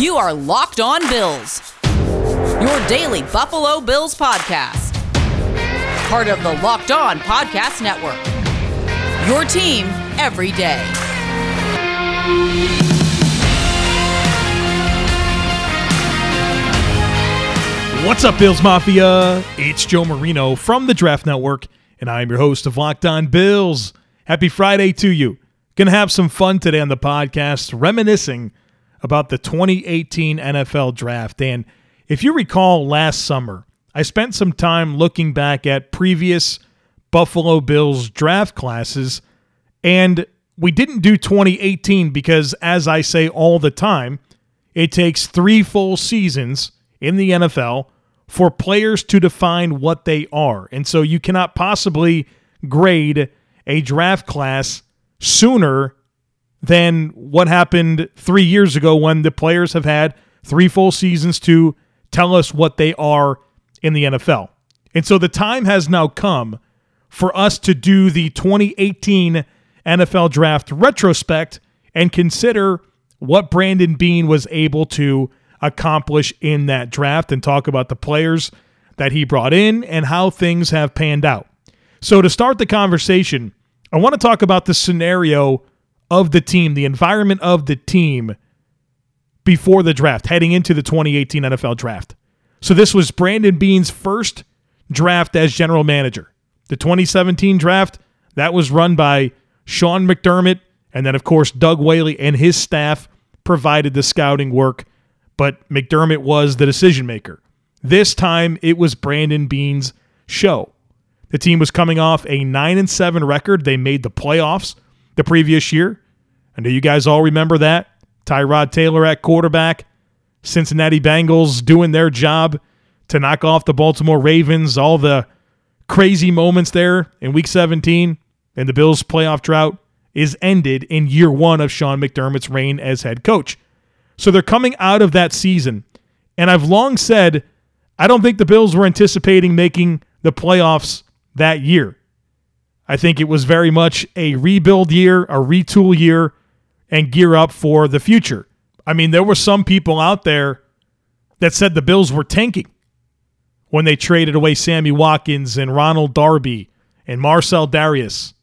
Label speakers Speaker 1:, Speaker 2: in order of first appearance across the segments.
Speaker 1: You are Locked On Bills, your daily Buffalo Bills podcast. Part of the Locked On Podcast Network. Your team every day.
Speaker 2: What's up, Bills Mafia? It's Joe Marino from the Draft Network, and I'm your host of Locked On Bills. Happy Friday to you. Gonna have some fun today on the podcast, reminiscing about the 2018 NFL Draft. And if you recall last summer, I spent some time looking back at previous Buffalo Bills draft classes, and we didn't do 2018 because, as I say all the time, it takes three full seasons in the NFL for players to define what they are. And so you cannot possibly grade a draft class sooner than what happened three years ago when the players have had three full seasons to tell us what they are in the NFL. And so the time has now come for us to do the 2018 NFL draft retrospect and consider what Brandon Beane was able to accomplish in that draft and talk about the players that he brought in and how things have panned out. So, to start the conversation, I want to talk about the scenario of the team, the environment of the team before the draft, heading into the 2018 NFL draft. So, this was Brandon Beane's first draft as general manager. The 2017 draft, that was run by Sean McDermott, and then, of course, Doug Whaley and his staff provided the scouting work but McDermott was the decision maker. This time it was Brandon Beane's show. The team was coming off a 9 and 7 record. They made the playoffs the previous year. I know you guys all remember that. Tyrod Taylor at quarterback, Cincinnati Bengals doing their job to knock off the Baltimore Ravens, all the crazy moments there in week 17 and the Bills playoff drought is ended in year 1 of Sean McDermott's reign as head coach. So they're coming out of that season. And I've long said, I don't think the Bills were anticipating making the playoffs that year. I think it was very much a rebuild year, a retool year, and gear up for the future. I mean, there were some people out there that said the Bills were tanking when they traded away Sammy Watkins and Ronald Darby and Marcell Dareus.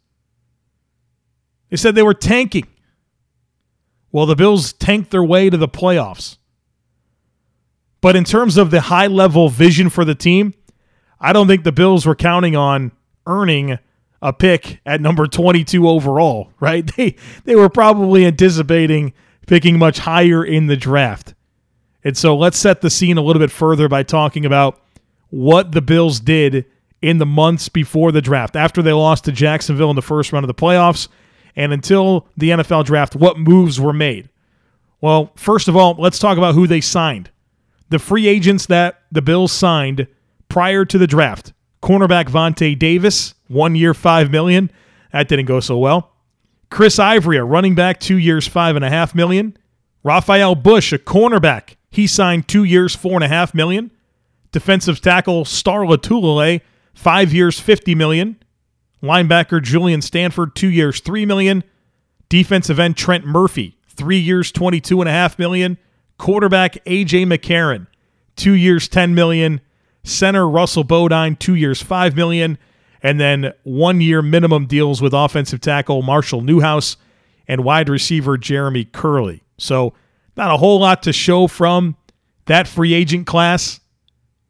Speaker 2: They said they were tanking. Well, the Bills tanked their way to the playoffs. But in terms of the high level vision for the team, I don't think the Bills were counting on earning a pick at number 22 overall, right? They they were probably anticipating picking much higher in the draft. And so let's set the scene a little bit further by talking about what the Bills did in the months before the draft. After they lost to Jacksonville in the first round of the playoffs, and until the NFL draft, what moves were made? Well, first of all, let's talk about who they signed. The free agents that the Bills signed prior to the draft. Cornerback Vontae Davis, one year, five million. That didn't go so well. Chris Ivory, a running back, two years, five and a half million. Rafael Bush, a cornerback, he signed two years, four and a half million. Defensive tackle Star Lotulelei, five years, fifty million. Linebacker Julian Stanford, two years, three million. Defensive end Trent Murphy, three years, twenty-two and a half million. Quarterback AJ McCarron, two years, ten million. Center Russell Bodine, two years, five million. And then one year minimum deals with offensive tackle Marshall Newhouse and wide receiver Jeremy Kerley. So not a whole lot to show from that free agent class.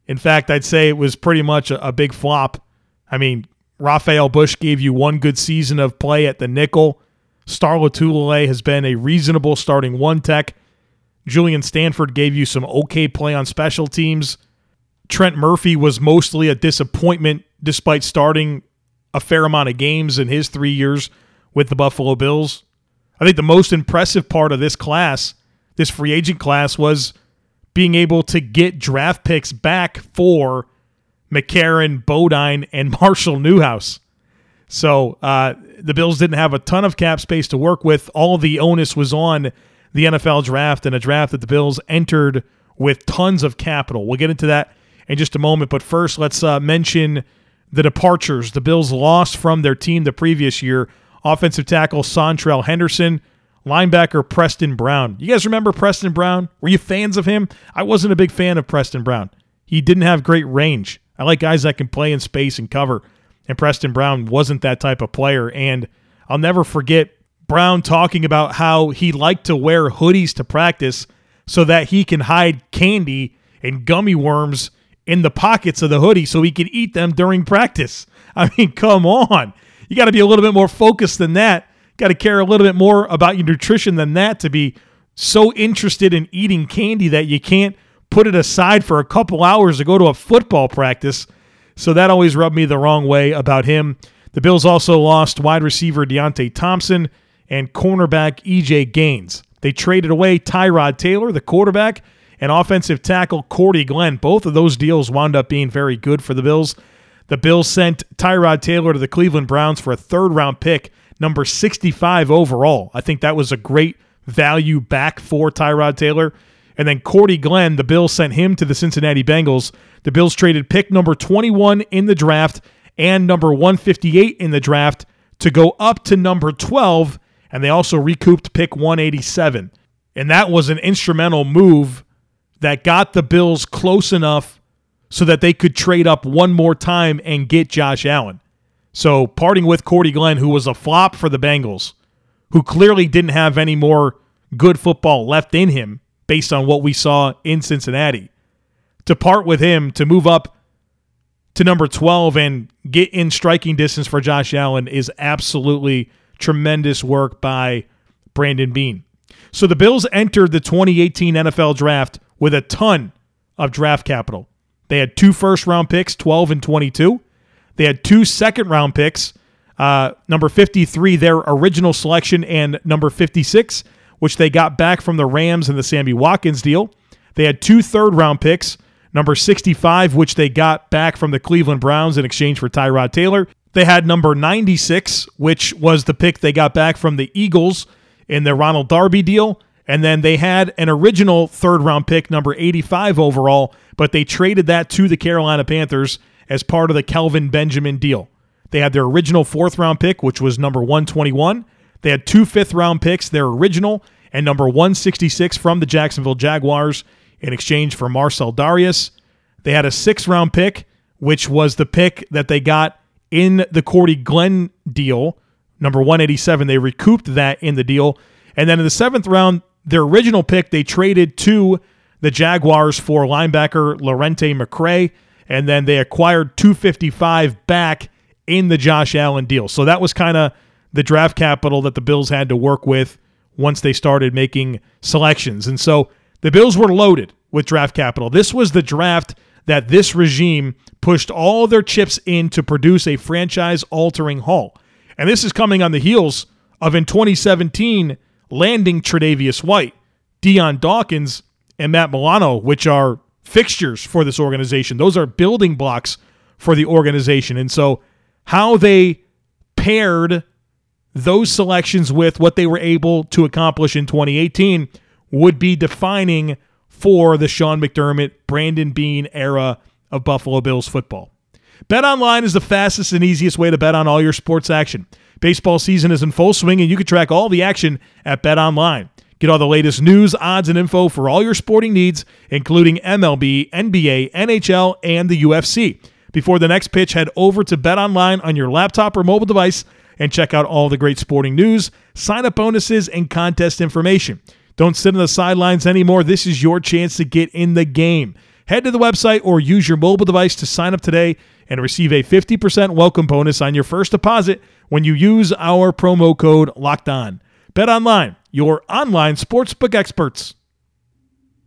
Speaker 2: In fact, I'd say it was pretty much a, a big flop. I mean, Rafael Bush gave you one good season of play at the nickel. Star Lotulelei has been a reasonable starting one tech. Julian Stanford gave you some okay play on special teams. Trent Murphy was mostly a disappointment despite starting a fair amount of games in his three years with the Buffalo Bills. I think the most impressive part of this class, this free agent class, was being able to get draft picks back for McCarron, Bodine, and Marshall Newhouse. So uh, the Bills didn't have a ton of cap space to work with. All the onus was on the NFL draft and a draft that the Bills entered with tons of capital. We'll get into that in just a moment. But first, let's uh, mention the departures. The Bills lost from their team the previous year. Offensive tackle Seantrel Henderson linebacker Preston Brown. You guys remember Preston Brown? Were you fans of him? I wasn't a big fan of Preston Brown. He didn't have great range. I like guys that can play in space and cover, and Preston Brown wasn't that type of player. And I'll never forget Brown talking about how he liked to wear hoodies to practice so that he can hide candy and gummy worms in the pockets of the hoodie so he can eat them during practice. I mean, come on. You got to be a little bit more focused than that. Got to care a little bit more about your nutrition than that to be so interested in eating candy that you can't put it aside for a couple hours to go to a football practice. So that always rubbed me the wrong way about him. The Bills also lost wide receiver Deonte Thompson and cornerback EJ Gaines. They traded away Tyrod Taylor, the quarterback, and offensive tackle Cordy Glenn. Both of those deals wound up being very good for the Bills. The Bills sent Tyrod Taylor to the Cleveland Browns for a third round pick, number 65 overall. I think that was a great value back for Tyrod Taylor. And then Cordy Glenn, the Bills sent him to the Cincinnati Bengals. The Bills traded pick number 21 in the draft and number 158 in the draft to go up to number 12, and they also recouped pick 187. And that was an instrumental move that got the Bills close enough so that they could trade up one more time and get Josh Allen. So parting with Cordy Glenn, who was a flop for the Bengals, who clearly didn't have any more good football left in him based on what we saw in Cincinnati. To part with him to move up to number 12 and get in striking distance for Josh Allen is absolutely tremendous work by Brandon Beane. So the Bills entered the 2018 NFL draft with a ton of draft capital. They had two first round picks, 12 and 22. They had two second round picks, uh, number 53, their original selection, and number 56, which they got back from the Rams in the Sammy Watkins deal. They had two third round picks, number 65, which they got back from the Cleveland Browns in exchange for Tyrod Taylor. They had number 96, which was the pick they got back from the Eagles in the Ronald Darby deal. And then they had an original third round pick, number 85 overall, but they traded that to the Carolina Panthers as part of the Kelvin Benjamin deal. They had their original fourth round pick, which was number 121. They had two fifth round picks, their original and number 166 from the Jacksonville Jaguars in exchange for Marcell Dareus. They had a sixth round pick, which was the pick that they got in the Cordy Glenn deal, number 187. They recouped that in the deal. And then in the seventh round, their original pick, they traded to the Jaguars for linebacker Lerentee McCray, and then they acquired 255 back in the Josh Allen deal. So that was kind of the draft capital that the Bills had to work with once they started making selections. And so the Bills were loaded with draft capital. This was the draft that this regime pushed all their chips in to produce a franchise altering haul. And this is coming on the heels of in 2017 landing Tre'Davious White, Dion Dawkins, and Matt Milano, which are fixtures for this organization. Those are building blocks for the organization. And so, how they paired those selections with what they were able to accomplish in 2018 would be defining for the Sean McDermott, Brandon Beane era of Buffalo Bills football. Bet online is the fastest and easiest way to bet on all your sports action. Baseball season is in full swing, and you can track all the action at Bet Online. Get all the latest news, odds, and info for all your sporting needs, including MLB, NBA, NHL, and the UFC. Before the next pitch, head over to Bet Online on your laptop or mobile device and check out all the great sporting news, sign up bonuses, and contest information. Don't sit on the sidelines anymore. This is your chance to get in the game. Head to the website or use your mobile device to sign up today and receive a 50% welcome bonus on your first deposit when you use our promo code Locked On. Bet online, your online sportsbook experts.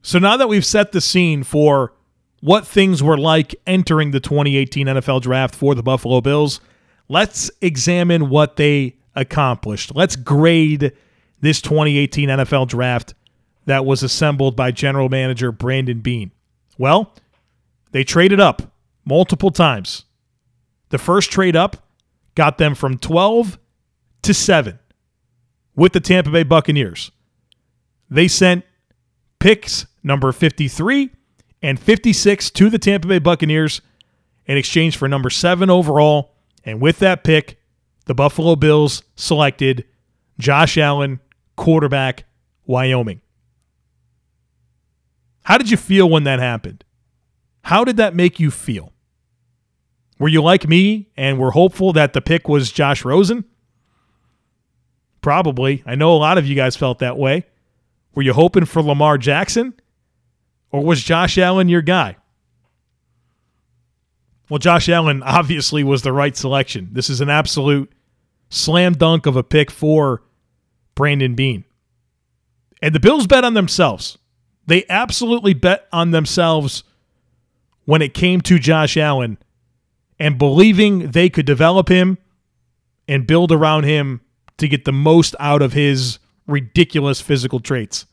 Speaker 2: So now that we've set the scene for what things were like entering the 2018 NFL draft for the Buffalo Bills, let's examine what they accomplished. Let's grade this 2018 NFL draft that was assembled by general manager Brandon Beane. Well, they traded up multiple times. The first trade up got them from 12 to 7 with the Tampa Bay Buccaneers. They sent picks number 53 and 56 to the Tampa Bay Buccaneers in exchange for number 7 overall. And with that pick, the Buffalo Bills selected Josh Allen, quarterback, Wyoming. How did you feel when that happened? How did that make you feel? Were you like me and were hopeful that the pick was Josh Rosen? Probably. I know a lot of you guys felt that way. Were you hoping for Lamar Jackson? Or was Josh Allen your guy? Well, Josh Allen obviously was the right selection. This is an absolute slam dunk of a pick for Brandon Beane. And the Bills bet on themselves. They absolutely bet on themselves when it came to Josh Allen and believing they could develop him and build around him to get the most out of his ridiculous physical traits.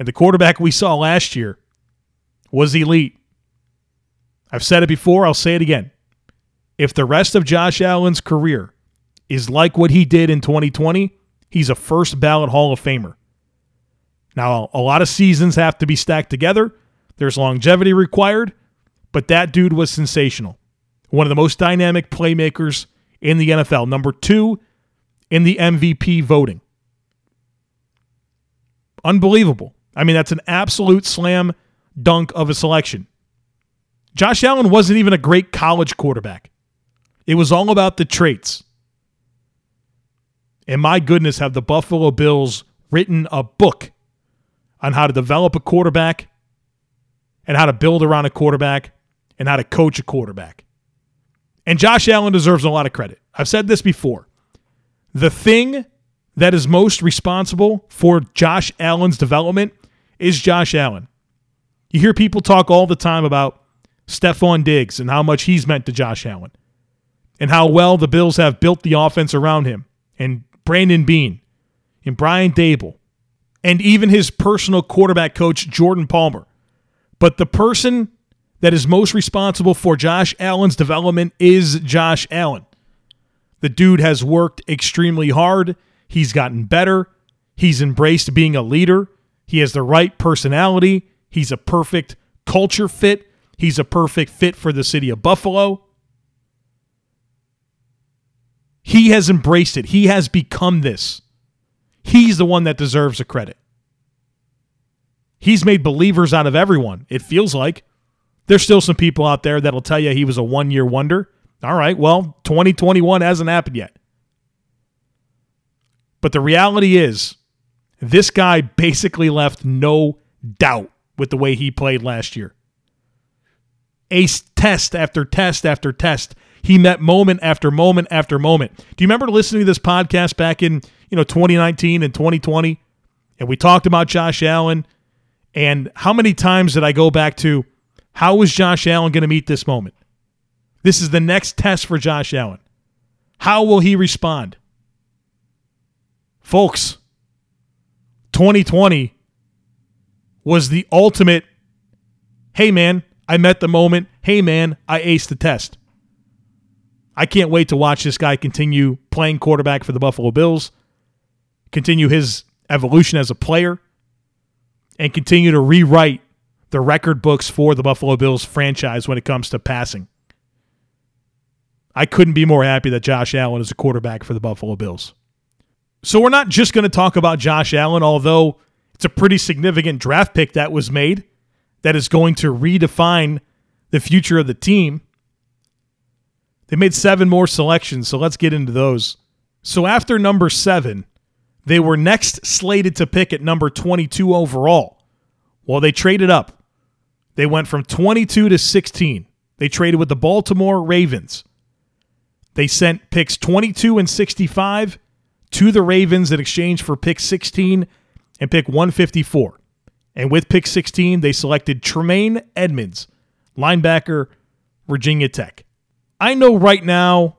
Speaker 2: And the quarterback we saw last year was elite. I've said it before, I'll say it again. If the rest of Josh Allen's career is like what he did in 2020, he's a first ballot Hall of Famer. Now, a lot of seasons have to be stacked together. There's longevity required, but that dude was sensational. One of the most dynamic playmakers in the NFL. Number two in the MVP voting. Unbelievable. I mean, that's an absolute slam dunk of a selection. Josh Allen wasn't even a great college quarterback. It was all about the traits. And my goodness, have the Buffalo Bills written a book on how to develop a quarterback and how to build around a quarterback and how to coach a quarterback. And Josh Allen deserves a lot of credit. I've said this before. The thing that is most responsible for Josh Allen's development is Josh Allen. You hear people talk all the time about Stefon Diggs and how much he's meant to Josh Allen and how well the Bills have built the offense around him and Brandon Beane and Brian Daboll and even his personal quarterback coach, Jordan Palmer. But the person that is most responsible for Josh Allen's development is Josh Allen. The dude has worked extremely hard. He's gotten better. He's embraced being a leader. He has the right personality. He's a perfect culture fit. He's a perfect fit for the city of Buffalo. He has embraced it. He has become this. He's the one that deserves the credit. He's made believers out of everyone, it feels like. There's still some people out there that'll tell you he was a one year wonder. All right, well, 2021 hasn't happened yet. But the reality is, this guy basically left no doubt with the way he played last year. Ace test after test after test. He met moment after moment after moment. Do you remember listening to this podcast back in, you know, 2019 and 2020? And we talked about Josh Allen. And how many times did I go back to how is Josh Allen going to meet this moment? This is the next test for Josh Allen. How will he respond? Folks, 2020 was the ultimate hey, man, I met the moment. Hey, man, I aced the test. I can't wait to watch this guy continue playing quarterback for the Buffalo Bills, continue his evolution as a player, and continue to rewrite the record books for the Buffalo Bills franchise when it comes to passing. I couldn't be more happy that Josh Allen is a quarterback for the Buffalo Bills. So we're not just going to talk about Josh Allen, although it's a pretty significant draft pick that was made that is going to redefine the future of the team. They made seven more selections, so let's get into those. So after number seven, they were next slated to pick at number 22 overall. Well, they traded up. They went from 22 to 16. They traded with the Baltimore Ravens. They sent picks 22 and 65 to the Ravens in exchange for pick 16 and pick 154. And with pick 16, they selected Tremaine Edmunds, linebacker, Virginia Tech. I know right now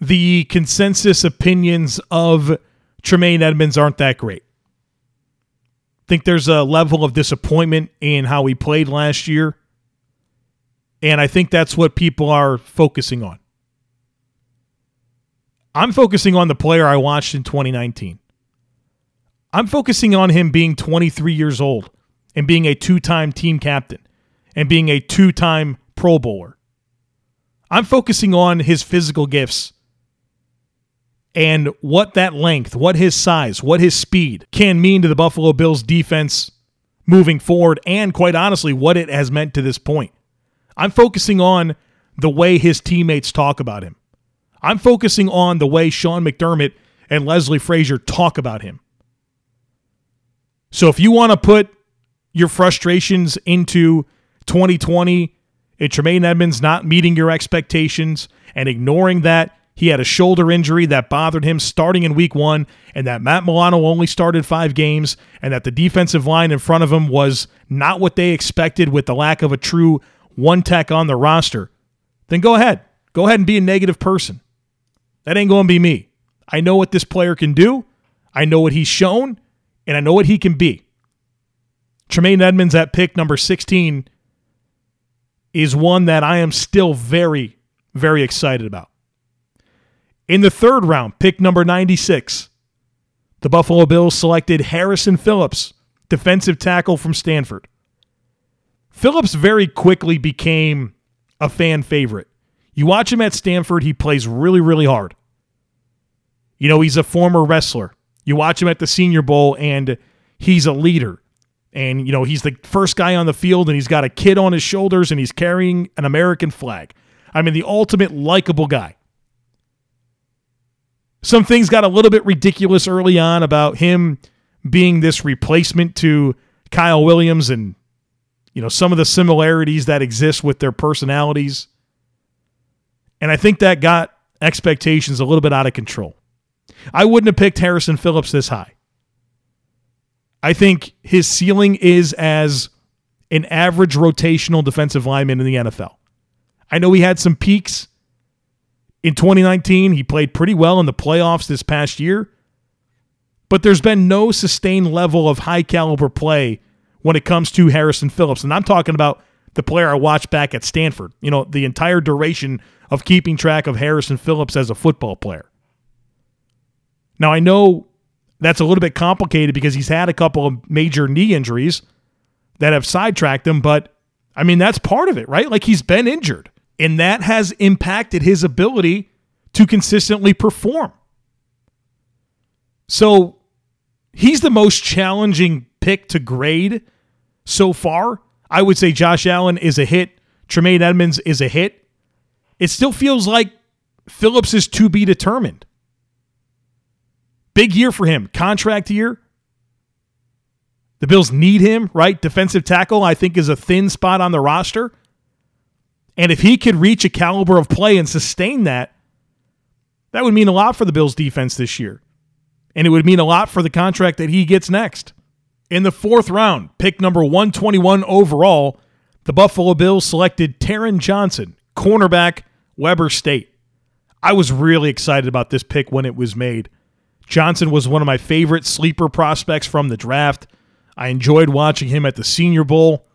Speaker 2: the consensus opinions of Tremaine Edmunds aren't that great. Think there's a level of disappointment in how he played last year. And I think that's what people are focusing on. I'm focusing on the player I watched in 2019. I'm focusing on him being 23 years old and being a two time team captain and being a two time Pro Bowler. I'm focusing on his physical gifts and what that length, what his size, what his speed can mean to the Buffalo Bills defense moving forward, and quite honestly, what it has meant to this point. I'm focusing on the way his teammates talk about him. I'm focusing on the way Sean McDermott and Leslie Frazier talk about him. So if you want to put your frustrations into 2020 and Tremaine Edmunds not meeting your expectations and ignoring that he had a shoulder injury that bothered him starting in week one, and that Matt Milano only started five games, and that the defensive line in front of him was not what they expected with the lack of a true one tech on the roster, then go ahead. Go ahead and be a negative person. That ain't going to be me. I know what this player can do, I know what he's shown, and I know what he can be. Tremaine Edmunds at pick number 16 is one that I am still very, very excited about. In the third round, pick number 96, the Buffalo Bills selected Harrison Phillips, defensive tackle from Stanford. Phillips very quickly became a fan favorite. You watch him at Stanford, he plays really, really hard. You know, he's a former wrestler. You watch him at the Senior Bowl, and he's a leader. And, you know, he's the first guy on the field, and he's got a kid on his shoulders, and he's carrying an American flag. I mean, the ultimate likable guy. Some things got a little bit ridiculous early on about him being this replacement to Kyle Williams and you know some of the similarities that exist with their personalities. And I think that got expectations a little bit out of control. I wouldn't have picked Harrison Phillips this high. I think his ceiling is as an average rotational defensive lineman in the NFL. I know he had some peaks in 2019, he played pretty well in the playoffs this past year, but there's been no sustained level of high caliber play when it comes to Harrison Phillips. And I'm talking about the player I watched back at Stanford, you know, the entire duration of keeping track of Harrison Phillips as a football player. Now, I know that's a little bit complicated because he's had a couple of major knee injuries that have sidetracked him, but I mean, that's part of it, right? Like he's been injured. And that has impacted his ability to consistently perform. So he's the most challenging pick to grade so far. I would say Josh Allen is a hit. Tremaine Edmunds is a hit. It still feels like Phillips is to be determined. Big year for him, contract year. The Bills need him, right? Defensive tackle, I think, is a thin spot on the roster. And if he could reach a caliber of play and sustain that, that would mean a lot for the Bills defense this year. And it would mean a lot for the contract that he gets next. In the fourth round, pick number 121 overall, the Buffalo Bills selected Taron Johnson, cornerback, Weber State. I was really excited about this pick when it was made. Johnson was one of my favorite sleeper prospects from the draft. I enjoyed watching him at the Senior Bowl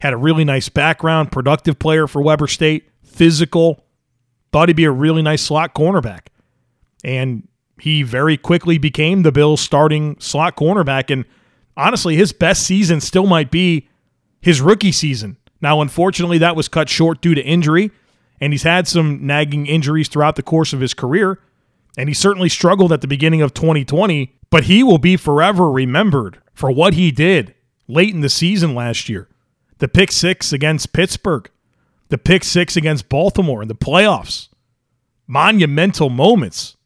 Speaker 2: had a really nice background, productive player for Weber State, physical, thought he'd be a really nice slot cornerback. And he very quickly became the Bills' starting slot cornerback. And honestly, his best season still might be his rookie season. Now, unfortunately, that was cut short due to injury, and he's had some nagging injuries throughout the course of his career. And he certainly struggled at the beginning of 2020, but he will be forever remembered for what he did late in the season last year the pick six against Pittsburgh, the pick six against Baltimore in the playoffs. Monumental moments.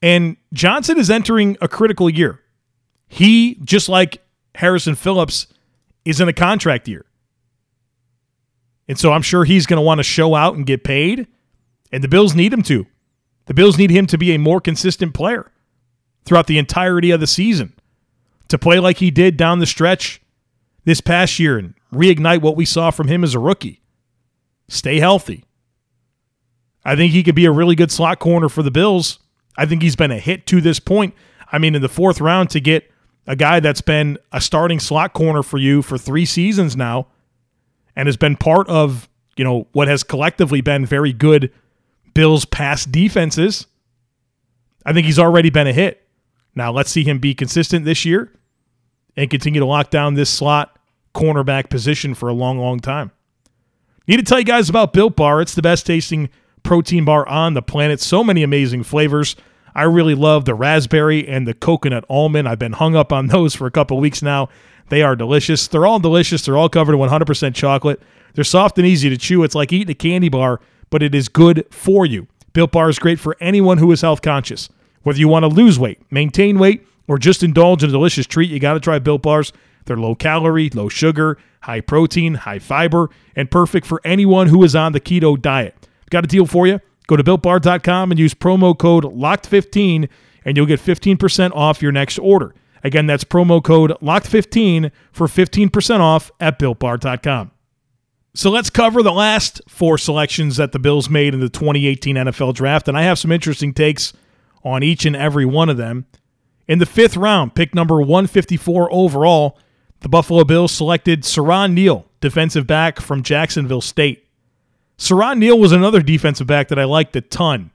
Speaker 2: And Johnson is entering a critical year. He, just like Harrison Phillips, is in a contract year. And so I'm sure he's going to want to show out and get paid. And the Bills need him to. The Bills need him to be a more consistent player throughout the entirety of the season, to play like he did down the stretch this past year and reignite what we saw from him as a rookie. Stay healthy. I think he could be a really good slot corner for the Bills. I think he's been a hit to this point. I mean, in the fourth round to get a guy that's been a starting slot corner for you for three seasons now and has been part of, you know, what has collectively been very good Bills past defenses. I think he's already been a hit. Now let's see him be consistent this year and continue to lock down this slot cornerback position for a long, long time. Need to tell you guys about Built Bar. It's the best tasting protein bar on the planet. So many amazing flavors. I really love the raspberry and the coconut almond. I've been hung up on those for a couple weeks now. They are delicious. They're all delicious. They're all covered in 100% chocolate. They're soft and easy to chew. It's like eating a candy bar, but it is good for you. Built Bar is great for anyone who is health conscious. Whether you want to lose weight, maintain weight, or just indulge in a delicious treat, you got to try Built Bars. They're low calorie, low sugar, high protein, high fiber, and perfect for anyone who is on the keto diet. Got a deal for you? Go to builtbar.com and use promo code LOCKED15 and you'll get 15% off your next order. Again, that's promo code LOCKED15 for 15% off at builtbar.com. So let's cover the last four selections that the Bills made in the 2018 NFL Draft, and I have some interesting takes on each and every one of them. In the fifth round, pick number 154 overall, the Buffalo Bills selected Siran Neal, defensive back from Jacksonville State. Siran Neal was another defensive back that I liked a ton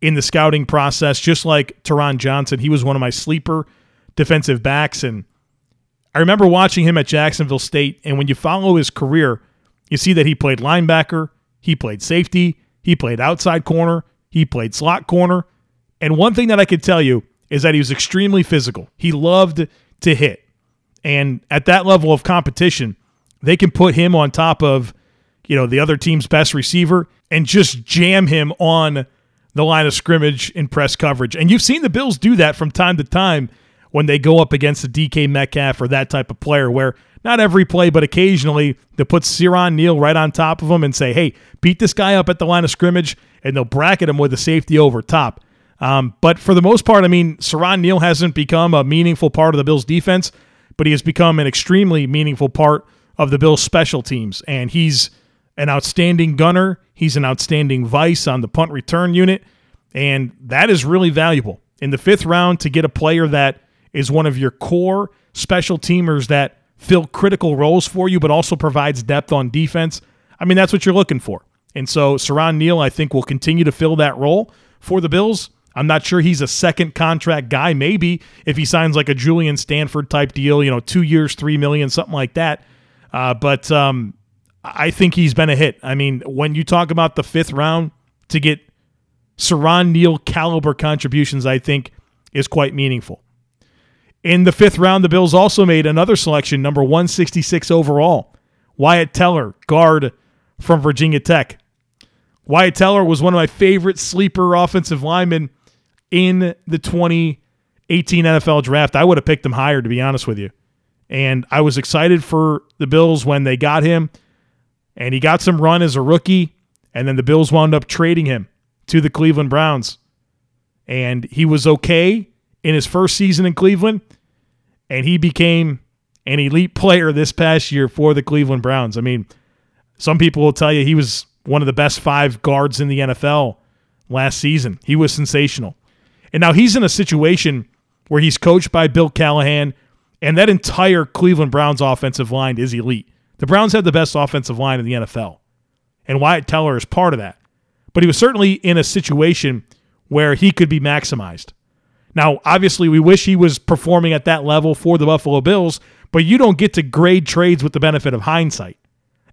Speaker 2: in the scouting process, just like Taron Johnson. He was one of my sleeper defensive backs. And I remember watching him at Jacksonville State. And when you follow his career, you see that he played linebacker, he played safety, he played outside corner, he played slot corner. And one thing that I could tell you is that he was extremely physical. He loved to hit. And at that level of competition, they can put him on top of, you know, the other team's best receiver and just jam him on the line of scrimmage in press coverage. And you've seen the Bills do that from time to time when they go up against a DK Metcalf or that type of player where not every play, but occasionally they'll put Siran Neal right on top of him and say, hey, beat this guy up at the line of scrimmage, and they'll bracket him with a safety over top. Um, but for the most part, I mean, Siran Neal hasn't become a meaningful part of the Bills' defense, but he has become an extremely meaningful part of the Bills' special teams. And he's an outstanding gunner. He's an outstanding vice on the punt return unit. And that is really valuable. In the fifth round, to get a player that is one of your core special teamers that fill critical roles for you, but also provides depth on defense. I mean, that's what you're looking for. And so Siran Neal, I think, will continue to fill that role for the Bills. I'm not sure he's a second contract guy. Maybe if he signs like a Julian Stanford type deal, you know, two years, three million, something like that. Uh, but um, I think he's been a hit. I mean, when you talk about the fifth round to get Siran Neal caliber contributions, I think is quite meaningful. In the fifth round, the Bills also made another selection, number 166 overall. Wyatt Teller, guard from Virginia Tech. Wyatt Teller was one of my favorite sleeper offensive linemen in the 2018 NFL draft. I would have picked him higher, to be honest with you. And I was excited for the Bills when they got him. And he got some run as a rookie. And then the Bills wound up trading him to the Cleveland Browns. And he was okay in his first season in Cleveland, and he became an elite player this past year for the Cleveland Browns. I mean, some people will tell you he was one of the best five guards in the NFL last season. He was sensational. And now he's in a situation where he's coached by Bill Callahan, and that entire Cleveland Browns offensive line is elite. The Browns have the best offensive line in the NFL, and Wyatt Teller is part of that. But he was certainly in a situation where he could be maximized. Now, obviously, we wish he was performing at that level for the Buffalo Bills, but you don't get to grade trades with the benefit of hindsight.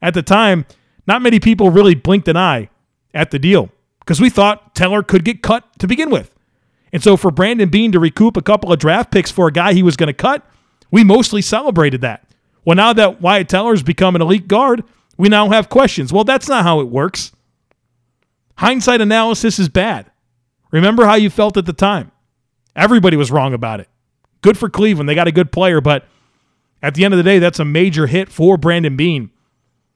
Speaker 2: At the time, not many people really blinked an eye at the deal because we thought Teller could get cut to begin with. And so for Brandon Beane to recoup a couple of draft picks for a guy he was going to cut, we mostly celebrated that. Well, now that Wyatt Teller's become an elite guard, we now have questions. Well, that's not how it works. Hindsight analysis is bad. Remember how you felt at the time. Everybody was wrong about it. Good for Cleveland. They got a good player, but at the end of the day, that's a major hit for Brandon Beane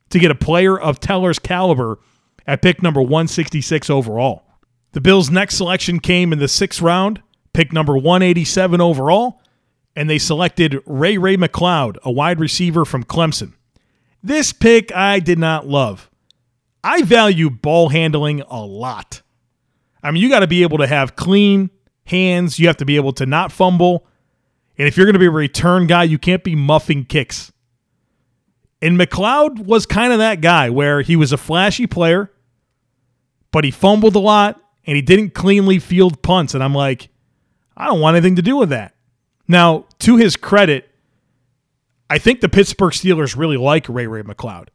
Speaker 2: to get a player of Teller's caliber at pick number 166 overall. The Bills' next selection came in the sixth round, pick number 187 overall, and they selected Ray Ray McCloud, a wide receiver from Clemson. This pick I did not love. I value ball handling a lot. I mean, you got to be able to have clean, hands. You have to be able to not fumble. And if you're going to be a return guy, you can't be muffing kicks. And McCloud was kind of that guy where he was a flashy player, but he fumbled a lot and he didn't cleanly field punts. And I'm like, I don't want anything to do with that. Now, to his credit, I think the Pittsburgh Steelers really like Ray Ray McCloud.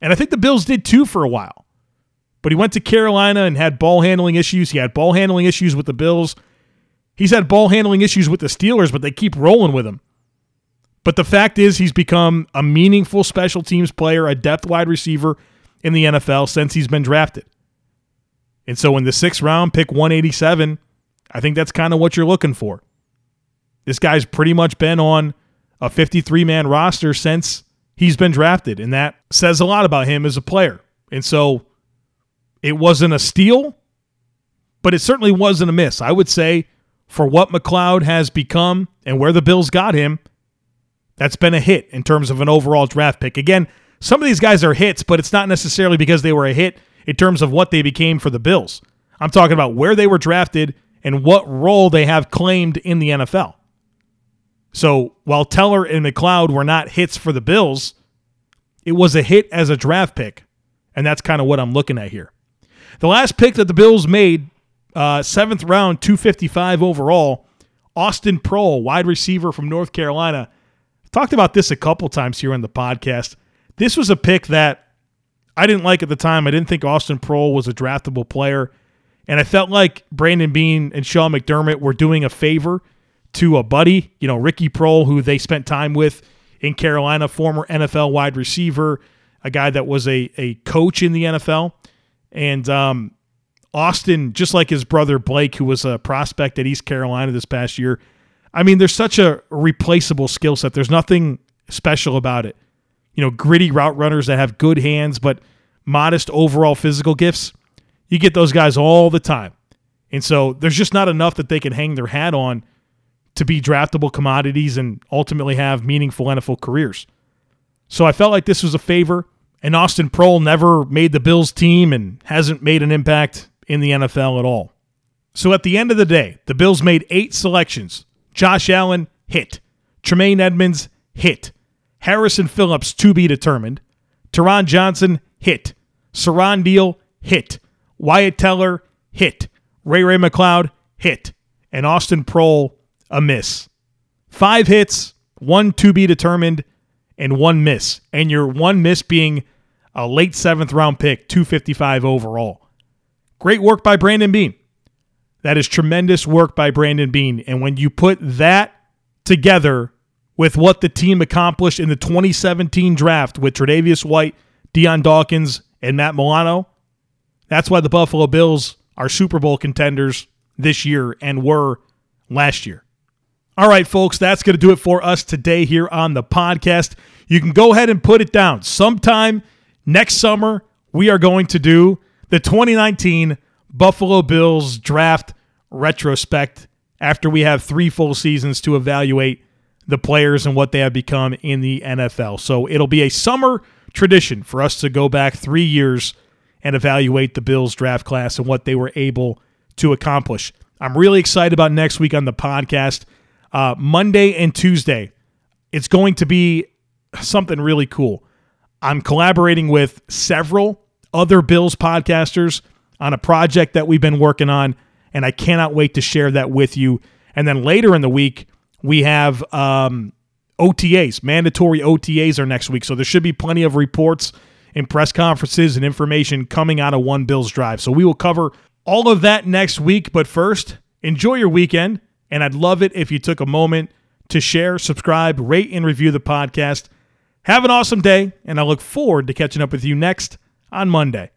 Speaker 2: And I think the Bills did too for a while. But he went to Carolina and had ball handling issues. He had ball handling issues with the Bills. He's had ball handling issues with the Steelers, but they keep rolling with him. But the fact is, he's become a meaningful special teams player, a depth wide receiver in the NFL since he's been drafted. And so in the sixth round, pick 187, I think that's kind of what you're looking for. This guy's pretty much been on a 53 man roster since he's been drafted, and that says a lot about him as a player. And so it wasn't a steal, but it certainly wasn't a miss. I would say for what McCloud has become and where the Bills got him, that's been a hit in terms of an overall draft pick. Again, some of these guys are hits, but it's not necessarily because they were a hit in terms of what they became for the Bills. I'm talking about where they were drafted and what role they have claimed in the NFL. So while Teller and McCloud were not hits for the Bills, it was a hit as a draft pick. And that's kind of what I'm looking at here. The last pick that the Bills made, uh, seventh round, 255 overall, Austin Proehl, wide receiver from North Carolina. Talked about this a couple times here on the podcast. This was a pick that I didn't like at the time. I didn't think Austin Proehl was a draftable player. And I felt like Brandon Beane and Sean McDermott were doing a favor to a buddy, you know, Ricky Proehl, who they spent time with in Carolina, former NFL wide receiver, a guy that was a, a coach in the NFL. And um, Austin, just like his brother Blake, who was a prospect at East Carolina this past year, I mean, there's such a replaceable skill set. There's nothing special about it. You know, gritty route runners that have good hands, but modest overall physical gifts. You get those guys all the time. And so there's just not enough that they can hang their hat on to be draftable commodities and ultimately have meaningful NFL careers. So I felt like this was a favor. And Austin Proehl never made the Bills team and hasn't made an impact in the NFL at all. So at the end of the day, the Bills made eight selections. Josh Allen, hit. Tremaine Edmunds hit. Harrison Phillips, to be determined. Taron Johnson, hit. Siran Neal hit. Wyatt Teller, hit. Ray Ray McCloud hit. And Austin Proehl, a miss. Five hits, one to be determined, and one miss. And your one miss being a late seventh round pick, 255 overall. Great work by Brandon Beane. That is tremendous work by Brandon Beane. And when you put that together with what the team accomplished in the 2017 draft with Tre'Davious White, Dion Dawkins, and Matt Milano, that's why the Buffalo Bills are Super Bowl contenders this year and were last year. All right, folks, that's going to do it for us today here on the podcast. You can go ahead and put it down. Sometime next summer, we are going to do the 2019 Buffalo Bills draft retrospect after we have three full seasons to evaluate the players and what they have become in the NFL. So it'll be a summer tradition for us to go back three years and evaluate the Bills draft class and what they were able to accomplish. I'm really excited about next week on the podcast uh, Monday and Tuesday. It's going to be something really cool. I'm collaborating with several other Bills podcasters on a project that we've been working on, and I cannot wait to share that with you. And then later in the week, we have um, OTAs, mandatory OTAs are next week. So there should be plenty of reports and press conferences and information coming out of One Bills Drive. So we will cover all of that next week. But first, enjoy your weekend. And I'd love it if you took a moment to share, subscribe, rate, and review the podcast. Have an awesome day, and I look forward to catching up with you next on Monday.